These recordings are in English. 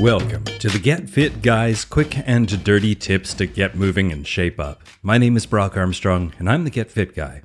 Welcome to the Get Fit Guys quick and dirty tips to get moving and shape up. My name is Brock Armstrong, and I'm the Get Fit Guy.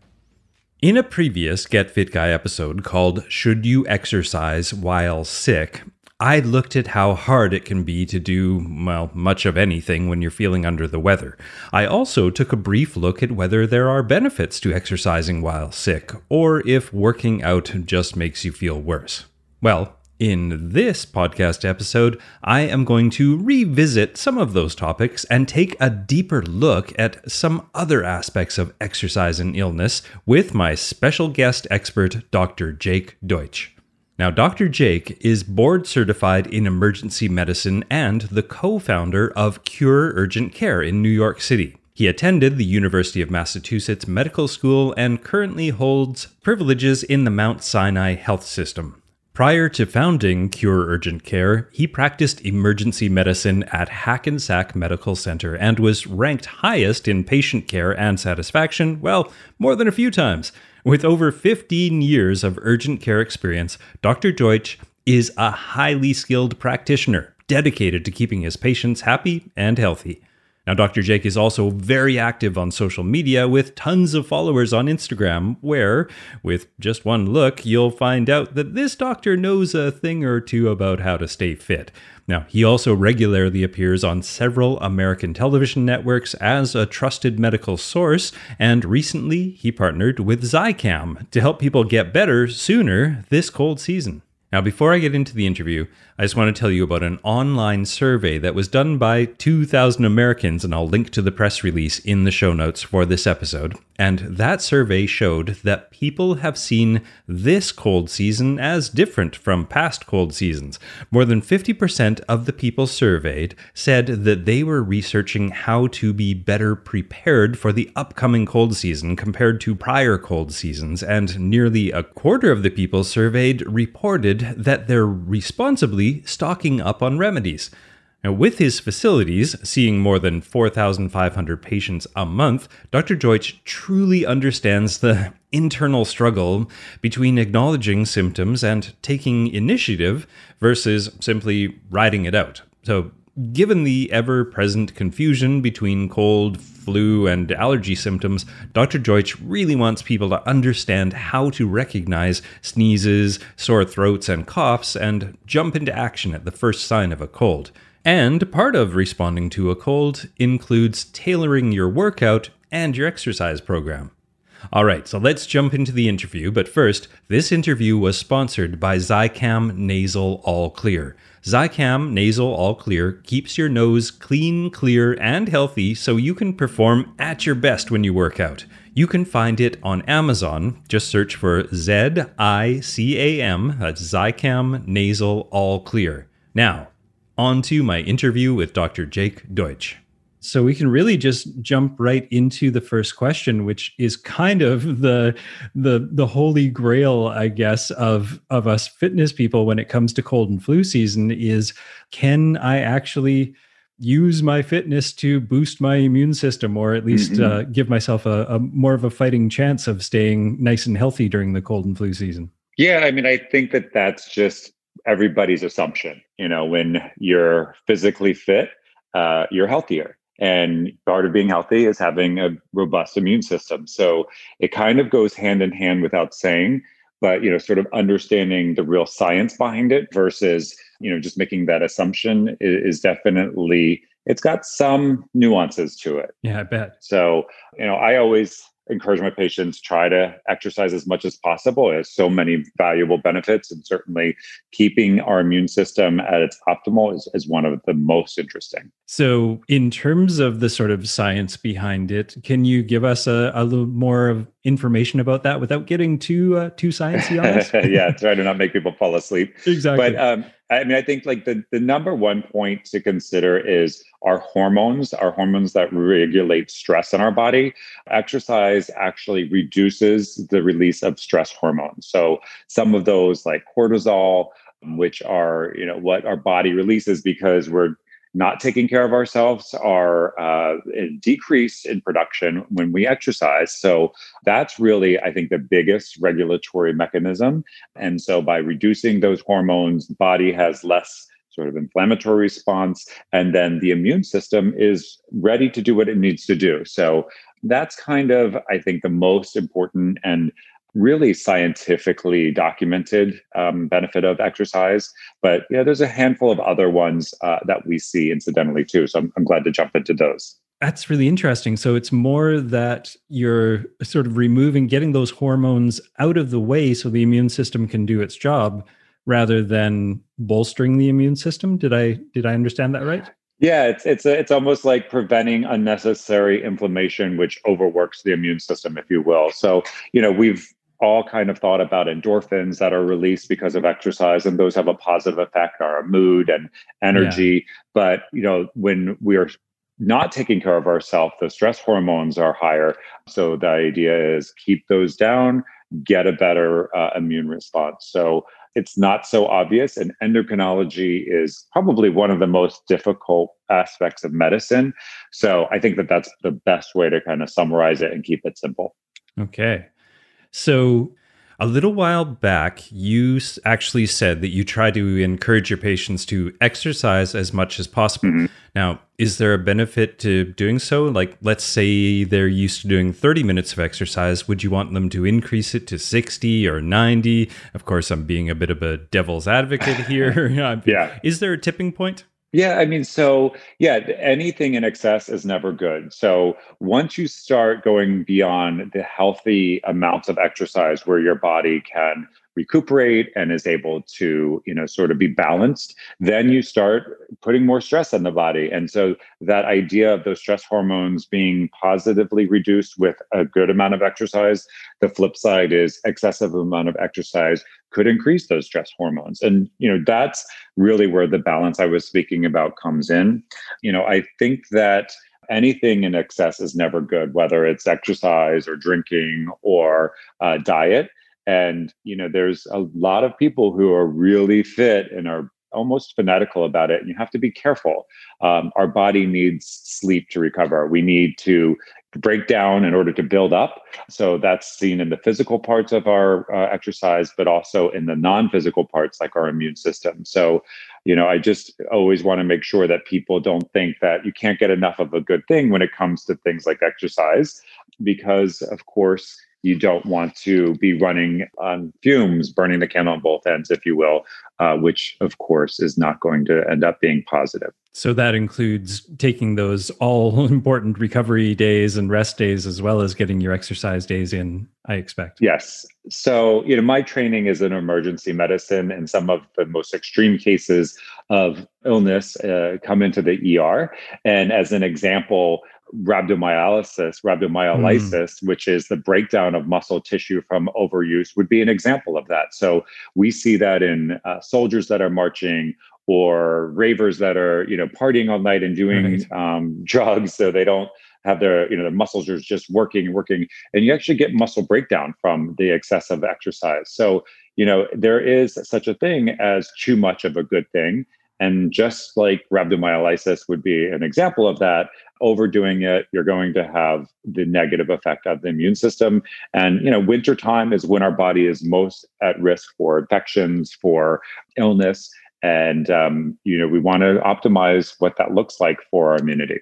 In a previous Get Fit Guy episode called Should You Exercise While Sick, I looked at how hard it can be to do, well, much of anything when you're feeling under the weather. I also took a brief look at whether there are benefits to exercising while sick, or if working out just makes you feel worse. Well, in this podcast episode, I am going to revisit some of those topics and take a deeper look at some other aspects of exercise and illness with my special guest expert, Dr. Jake Deutsch. Now, Dr. Jake is board certified in emergency medicine and the co founder of Cure Urgent Care in New York City. He attended the University of Massachusetts Medical School and currently holds privileges in the Mount Sinai Health System. Prior to founding Cure Urgent Care, he practiced emergency medicine at Hackensack Medical Center and was ranked highest in patient care and satisfaction, well, more than a few times. With over 15 years of urgent care experience, Dr. Deutsch is a highly skilled practitioner dedicated to keeping his patients happy and healthy. Now, Dr. Jake is also very active on social media with tons of followers on Instagram, where, with just one look, you'll find out that this doctor knows a thing or two about how to stay fit. Now, he also regularly appears on several American television networks as a trusted medical source, and recently he partnered with Zicam to help people get better sooner this cold season. Now, before I get into the interview, I just want to tell you about an online survey that was done by 2,000 Americans, and I'll link to the press release in the show notes for this episode. And that survey showed that people have seen this cold season as different from past cold seasons. More than 50% of the people surveyed said that they were researching how to be better prepared for the upcoming cold season compared to prior cold seasons, and nearly a quarter of the people surveyed reported that they're responsibly stocking up on remedies. Now, with his facilities seeing more than 4,500 patients a month, Dr. Deutsch truly understands the internal struggle between acknowledging symptoms and taking initiative versus simply riding it out. So, given the ever present confusion between cold, flu, and allergy symptoms, Dr. Deutsch really wants people to understand how to recognize sneezes, sore throats, and coughs and jump into action at the first sign of a cold. And part of responding to a cold includes tailoring your workout and your exercise program. All right, so let's jump into the interview. But first, this interview was sponsored by Zicam Nasal All Clear. Zicam Nasal All Clear keeps your nose clean, clear, and healthy so you can perform at your best when you work out. You can find it on Amazon. Just search for Z I C A M, that's Zicam Nasal All Clear. Now, on to my interview with Dr. Jake Deutsch. So we can really just jump right into the first question, which is kind of the the the holy grail, I guess, of of us fitness people when it comes to cold and flu season is can I actually use my fitness to boost my immune system or at least mm-hmm. uh, give myself a, a more of a fighting chance of staying nice and healthy during the cold and flu season? Yeah, I mean, I think that that's just everybody's assumption. You know, when you're physically fit, uh, you're healthier and part of being healthy is having a robust immune system. So it kind of goes hand in hand without saying. but you know sort of understanding the real science behind it versus you know just making that assumption is, is definitely it's got some nuances to it yeah i bet so you know i always encourage my patients try to exercise as much as possible. It has so many valuable benefits, and certainly keeping our immune system at its optimal is, is one of the most interesting. So, in terms of the sort of science behind it, can you give us a, a little more of information about that without getting too uh, too sciencey on us? yeah, try to not make people fall asleep. Exactly. But um, I mean, I think like the, the number one point to consider is our hormones, our hormones that regulate stress in our body. Exercise actually reduces the release of stress hormones. So some of those like cortisol, which are, you know, what our body releases because we're not taking care of ourselves are uh, decreased in production when we exercise. So that's really, I think, the biggest regulatory mechanism. And so by reducing those hormones, the body has less sort of inflammatory response, and then the immune system is ready to do what it needs to do. So that's kind of, I think, the most important and really scientifically documented um, benefit of exercise. But yeah, there's a handful of other ones uh, that we see incidentally too. So I'm, I'm glad to jump into those. That's really interesting. So it's more that you're sort of removing, getting those hormones out of the way so the immune system can do its job rather than bolstering the immune system. Did I did I understand that right? Yeah, it's it's a, it's almost like preventing unnecessary inflammation, which overworks the immune system, if you will. So you know we've all kind of thought about endorphins that are released because of exercise and those have a positive effect on our mood and energy. Yeah. but you know when we are not taking care of ourselves the stress hormones are higher. So the idea is keep those down get a better uh, immune response. So it's not so obvious and endocrinology is probably one of the most difficult aspects of medicine. So i think that that's the best way to kind of summarize it and keep it simple. Okay so, a little while back, you actually said that you try to encourage your patients to exercise as much as possible. Mm-hmm. Now, is there a benefit to doing so? Like, let's say they're used to doing 30 minutes of exercise. Would you want them to increase it to 60 or 90? Of course, I'm being a bit of a devil's advocate here. yeah. Is there a tipping point? Yeah, I mean, so yeah, anything in excess is never good. So once you start going beyond the healthy amounts of exercise where your body can recuperate and is able to you know sort of be balanced then you start putting more stress on the body. And so that idea of those stress hormones being positively reduced with a good amount of exercise the flip side is excessive amount of exercise could increase those stress hormones. And you know that's really where the balance i was speaking about comes in. You know i think that anything in excess is never good, whether it's exercise or drinking or uh, diet. And, you know, there's a lot of people who are really fit and are almost fanatical about it. And you have to be careful. Um, our body needs sleep to recover. We need to break down in order to build up. So that's seen in the physical parts of our uh, exercise, but also in the non physical parts like our immune system. So, you know, I just always want to make sure that people don't think that you can't get enough of a good thing when it comes to things like exercise, because of course, you don't want to be running on fumes, burning the candle on both ends, if you will, uh, which of course is not going to end up being positive. So that includes taking those all important recovery days and rest days, as well as getting your exercise days in, I expect. Yes. So, you know, my training is in emergency medicine, and some of the most extreme cases of illness uh, come into the ER. And as an example, rhabdomyolysis, rhabdomyolysis, mm. which is the breakdown of muscle tissue from overuse, would be an example of that. So we see that in uh, soldiers that are marching or ravers that are, you know, partying all night and doing right. um, drugs so they don't have their, you know, their muscles are just working and working. And you actually get muscle breakdown from the excessive exercise. So, you know, there is such a thing as too much of a good thing. And just like rhabdomyolysis would be an example of that, overdoing it, you're going to have the negative effect of the immune system. And, you know, wintertime is when our body is most at risk for infections, for illness. And, um, you know, we want to optimize what that looks like for our immunity.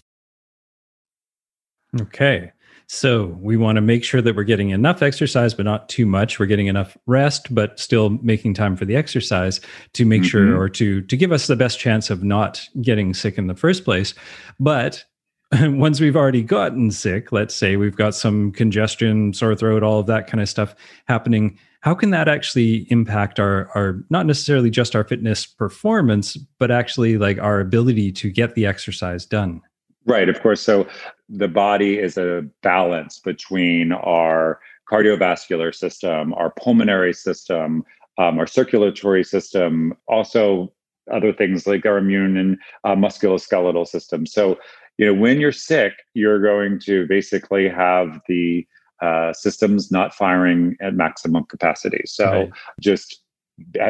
Okay. So we want to make sure that we're getting enough exercise, but not too much. We're getting enough rest, but still making time for the exercise to make mm-hmm. sure or to to give us the best chance of not getting sick in the first place. But once we've already gotten sick, let's say we've got some congestion, sore throat, all of that kind of stuff happening, how can that actually impact our our not necessarily just our fitness performance, but actually like our ability to get the exercise done? Right, of course. So the body is a balance between our cardiovascular system, our pulmonary system, um, our circulatory system, also other things like our immune and uh, musculoskeletal system. So, you know, when you're sick, you're going to basically have the uh, systems not firing at maximum capacity. So, right. just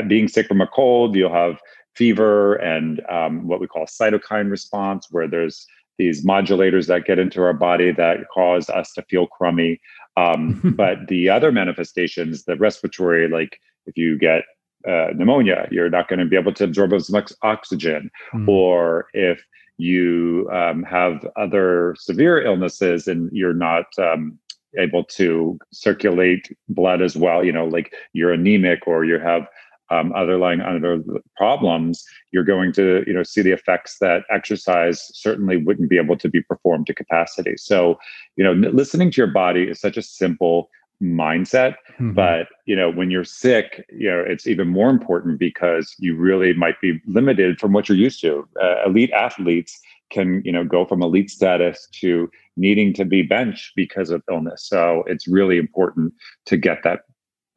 being sick from a cold, you'll have fever and um, what we call cytokine response, where there's these modulators that get into our body that cause us to feel crummy. Um, but the other manifestations, the respiratory, like if you get uh, pneumonia, you're not going to be able to absorb as much oxygen. Mm. Or if you um, have other severe illnesses and you're not um, able to circulate blood as well, you know, like you're anemic or you have um, underlying under problems, you're going to you know see the effects that exercise certainly wouldn't be able to be performed to capacity. So you know listening to your body is such a simple mindset mm-hmm. but you know when you're sick you know it's even more important because you really might be limited from what you're used to uh, elite athletes can you know go from elite status to needing to be bench because of illness so it's really important to get that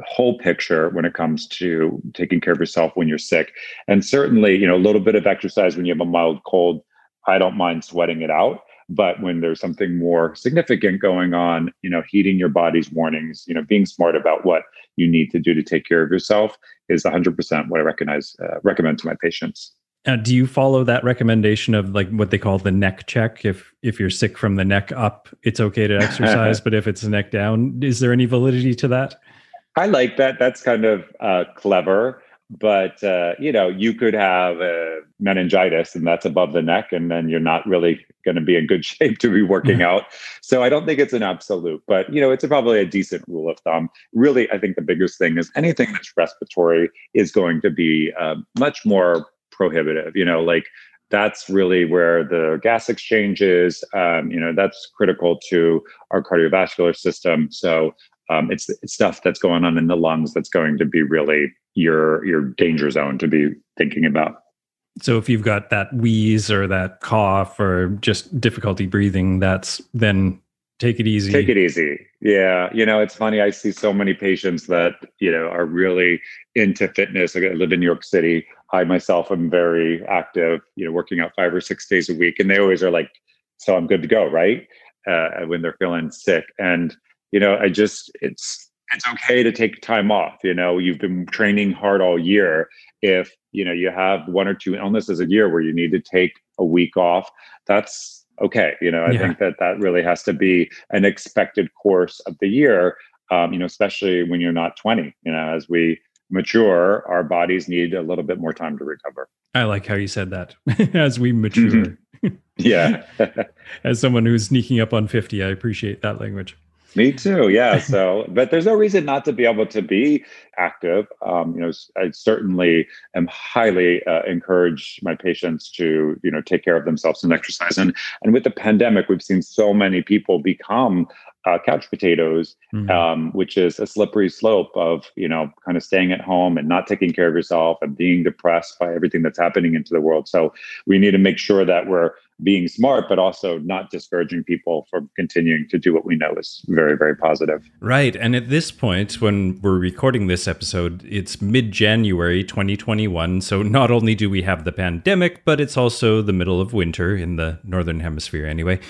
whole picture when it comes to taking care of yourself when you're sick. And certainly, you know, a little bit of exercise when you have a mild cold, I don't mind sweating it out. But when there's something more significant going on, you know, heeding your body's warnings, you know, being smart about what you need to do to take care of yourself is 100% what I recognize, uh, recommend to my patients. Uh, do you follow that recommendation of like what they call the neck check? If if you're sick from the neck up, it's okay to exercise, but if it's the neck down, is there any validity to that? I like that. That's kind of uh, clever. But uh, you know, you could have uh, meningitis, and that's above the neck, and then you're not really going to be in good shape to be working out. So I don't think it's an absolute, but you know, it's a, probably a decent rule of thumb. Really, I think the biggest thing is anything that's respiratory is going to be uh, much more prohibitive. You know, like that's really where the gas exchange is. Um, you know, that's critical to our cardiovascular system. So um, it's, it's stuff that's going on in the lungs that's going to be really your your danger zone to be thinking about. So if you've got that wheeze or that cough or just difficulty breathing, that's then take it easy. Take it easy. Yeah. You know, it's funny. I see so many patients that, you know, are really into fitness. I live in New York City. I myself am very active, you know, working out five or six days a week. And they always are like, so I'm good to go, right? Uh, when they're feeling sick. And you know, I just it's it's okay to take time off. You know, you've been training hard all year. If you know you have one or two illnesses a year where you need to take a week off that's okay you know i Yeah. think that that really has to be an expected course of the year um, you know especially when you're not 20 you know as we mature our bodies need a little bit more time to recover I like how you said that. As we mature, yeah as someone who's sneaking up on 50, I appreciate that language. Me too. Yeah. So, but there's no reason not to be able to be active. Um, you know, I certainly am highly uh, encourage my patients to you know take care of themselves and exercise. And and with the pandemic, we've seen so many people become uh, couch potatoes, Mhm. um, which is a slippery slope of you know kind of staying at home and not taking care of yourself and being depressed by everything that's happening into the world. So we need to make sure that we're being smart, but also not discouraging people from continuing to do what we know is very, very positive. Right. And at this point, when we're recording this episode, it's mid January 2021. So not only do we have the pandemic, but it's also the middle of winter in the Northern Hemisphere anyway.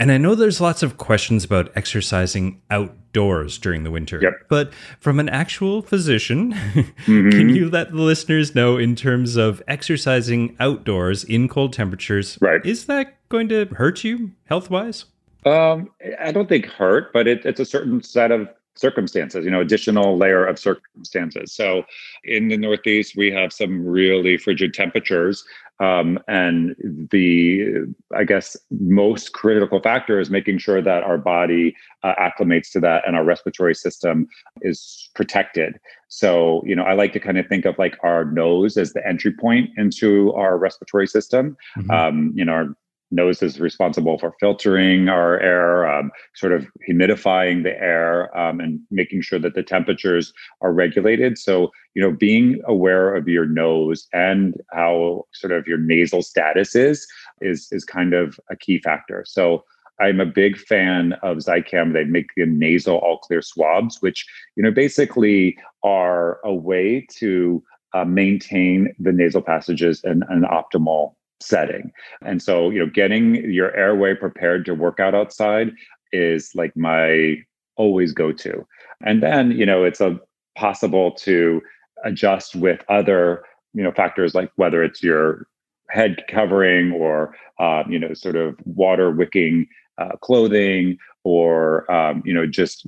And I know there's lots of questions about exercising outdoors during the winter. Yep. But from an actual physician, Mhm. can you let the listeners know in terms of exercising outdoors in cold temperatures? Right. Is that going to hurt you health wise? Um, I don't think hurt, but it, it's a certain set of circumstances, you know, additional layer of circumstances. So in the Northeast, we have some really frigid temperatures. Um, and the, I guess, most critical factor is making sure that our body uh, acclimates to that and our respiratory system is protected. So, you know, I like to kind of think of like our nose as the entry point into our respiratory system. Mhm. Um, you know, our nose is responsible for filtering our air, um, sort of humidifying the air, um, and making sure that the temperatures are regulated. So, you know, being aware of your nose and how sort of your nasal status is is is kind of a key factor. So. I'm a big fan of Zicam. They make the nasal all clear swabs, which you know basically are a way to uh, maintain the nasal passages in an optimal setting. And so, you know, getting your airway prepared to work out outside is like my always go to. And then, you know, it's a possible to adjust with other, you know, factors like whether it's your head covering or, uh, you know, sort of water wicking uh, clothing or, um, you know, just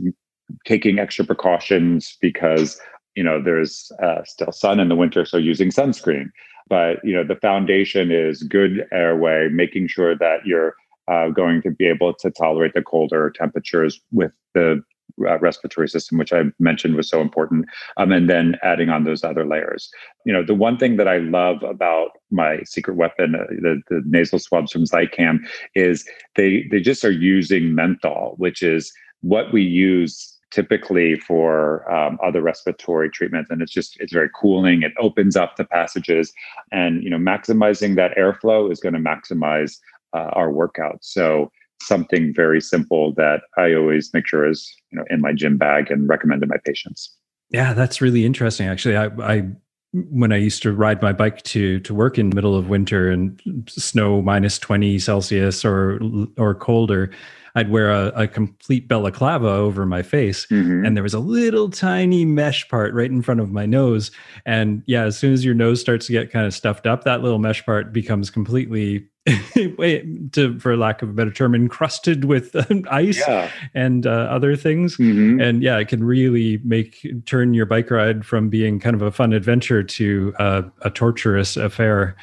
taking extra precautions because, you know, there's uh, still sun in the winter. So using sunscreen but you know the foundation is good airway making sure that you're uh, going to be able to tolerate the colder temperatures with the uh, respiratory system which i mentioned was so important um, and then adding on those other layers. You know the one thing that i love about my secret weapon uh, the, the nasal swabs from Zicam is they they just are using menthol which is what we use typically for um, other respiratory treatments and it's just it's very cooling. It opens up the passages and you know maximizing that airflow is going to maximize uh, our workout. So something very simple that i always make sure is you know in my gym bag and recommend to my patients. Yeah, that's really interesting. Actually, I, I when I used to ride my bike to to work in middle of winter and snow minus twenty Celsius or or colder, I'd wear a, a complete balaclava over my face, Mhm. and there was a little tiny mesh part right in front of my nose. And yeah, as soon as your nose starts to get kind of stuffed up, that little mesh part becomes completely, to for lack of a better term, encrusted with ice yeah and uh, other things Mhm. and yeah it can really make turn your bike ride from being kind of a fun adventure to uh, a torturous affair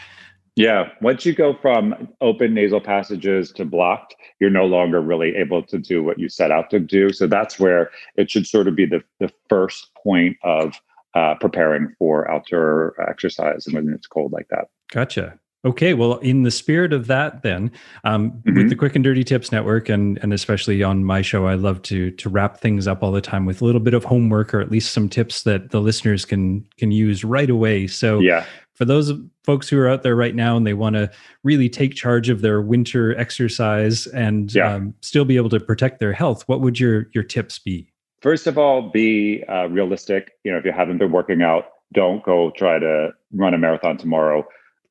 Yeah, once you go from open nasal passages to blocked, you're no longer really able to do what you set out to do. So that's where it should sort of be the, the first point of uh, preparing for outdoor exercise and when it's cold like that. gotcha okay well in the spirit of that then um, with Mhm. the quick and dirty tips network and and especially on my show i love to to wrap things up all the time with a little bit of homework or at least some tips that the listeners can can use right away so Yeah. For those folks who are out there right now and they want to really take charge of their winter exercise and Yeah. um, still be able to protect their health, what would your your tips be? First of all, be uh, realistic. You know, if you haven't been working out, don't go try to run a marathon tomorrow.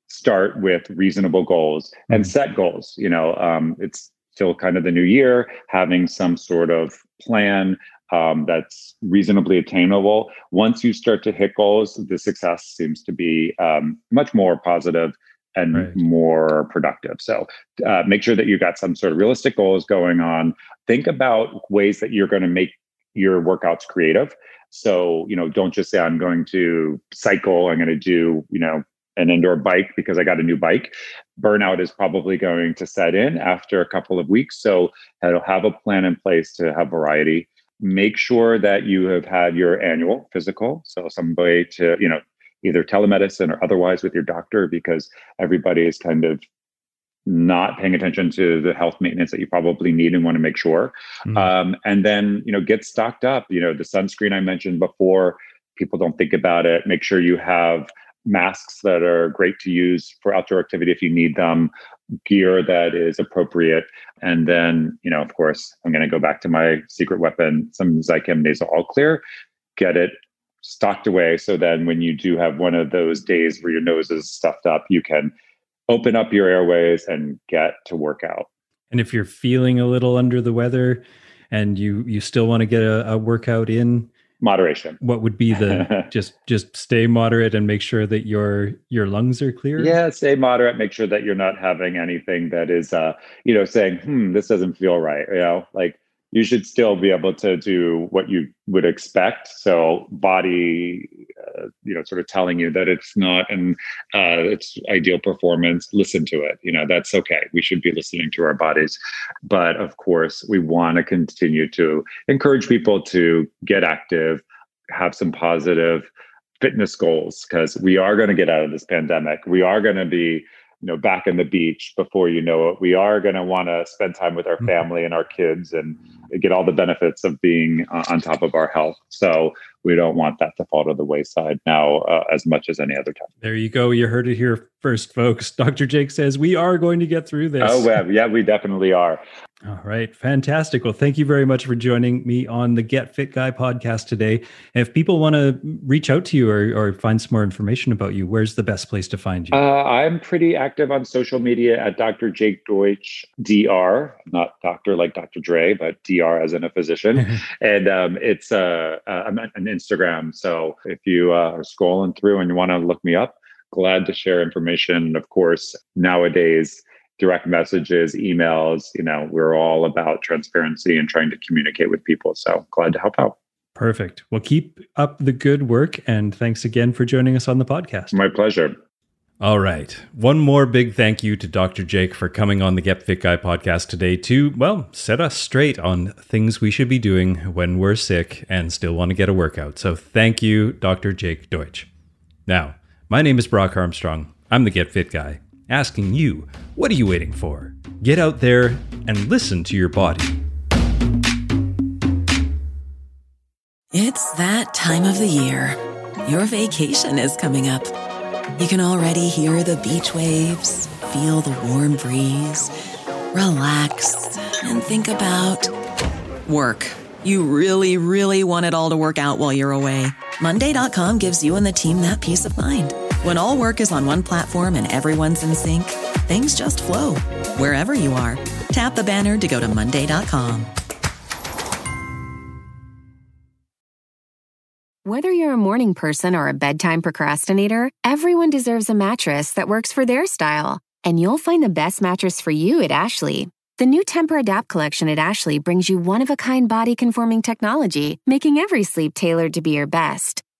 Start with reasonable goals and Mhm. set goals. You know, um, it's still kind of the new year, having some sort of plan um, that's reasonably attainable. Once you start to hit goals, the success seems to be um, much more positive and right. more productive. So uh, make sure that you've got some sort of realistic goals going on. Think about ways that you're going to make your workouts creative. So, you know, don't just say, I'm going to cycle, I'm going to do, you know, an indoor bike because I got a new bike. Burnout is probably going to set in after a couple of weeks. So, it'll have a plan in place to have variety. Make sure that you have had your annual physical. So, some way to, you know, either telemedicine or otherwise with your doctor because everybody is kind of not paying attention to the health maintenance that you probably need and want to make sure. Mm-hmm. Um, and then, you know, get stocked up. You know, the sunscreen I mentioned before, people don't think about it. Make sure you have masks that are great to use for outdoor activity if you need them, gear that is appropriate. And then, you know, of course, I'm going to go back to my secret weapon, some Zicam nasal all clear, get it stocked away. So then when you do have one of those days where your nose is stuffed up, you can open up your airways and get to work out. And if you're feeling a little under the weather and you you still want to get a, a workout in, moderation. What would be the just just stay moderate and make sure that your your lungs are clear? Yeah stay moderate make sure that you're not having anything that is uh you know saying hmm this doesn't feel right you know like you should still be able to do what you would expect. So body, uh, you know, sort of telling you that it's not an uh, its ideal performance. Listen to it. You know, that's okay. We should be listening to our bodies, but of course, we want to continue to encourage people to get active, have some positive fitness goals because we are going to get out of this pandemic. We are going to be you know back in the beach before you know it. We are going to want to spend time with our mm-hmm. family and our kids and get all the benefits of being uh, on top of our health. So we don't want that to fall to the wayside now uh, as much as any other time. There you go. You heard it here first folks. Dr jake says we are going to get through this. Oh well, yeah we definitely are all right, fantastic. Well, thank you very much for joining me on the Get Fit Guy podcast today. If people want to reach out to you or, or find some more information about you, where's the best place to find you? Uh, I'm pretty active on social media at Dr. Jake Deutsch, DR, not doctor like Dr. Dre, but DR as in a physician. and um, it's uh, uh, I'm on Instagram. So if you uh, are scrolling through and you want to look me up, glad to share information. Of course, nowadays, direct messages, emails. You know, we're all about transparency and trying to communicate with people. So glad to help out. Perfect. Well, keep up the good work. And thanks again for joining us on the podcast. My pleasure. All right. One more big thank you to Dr. Jake for coming on the Get Fit Guy podcast today to, well, set us straight on things we should be doing when we're sick and still want to get a workout. So thank you, Dr. Jake Deutsch. Now, my name is Brock Armstrong. I'm the Get Fit Guy asking you, what are you waiting for? Get out there and listen to your body. It's that time of the year. Your vacation is coming up. You can already hear the beach waves, feel the warm breeze, relax, and think about work. You really, really want it all to work out while you're away. Monday.com gives you and the team that peace of mind. When all work is on one platform and everyone's in sync, things just flow wherever you are. Tap the banner to go to Monday.com. Whether you're a morning person or a bedtime procrastinator, everyone deserves a mattress that works for their style. And you'll find the best mattress for you at Ashley. The new Tempur-Adapt collection at Ashley brings you one of a kind body conforming technology, making every sleep tailored to be your best.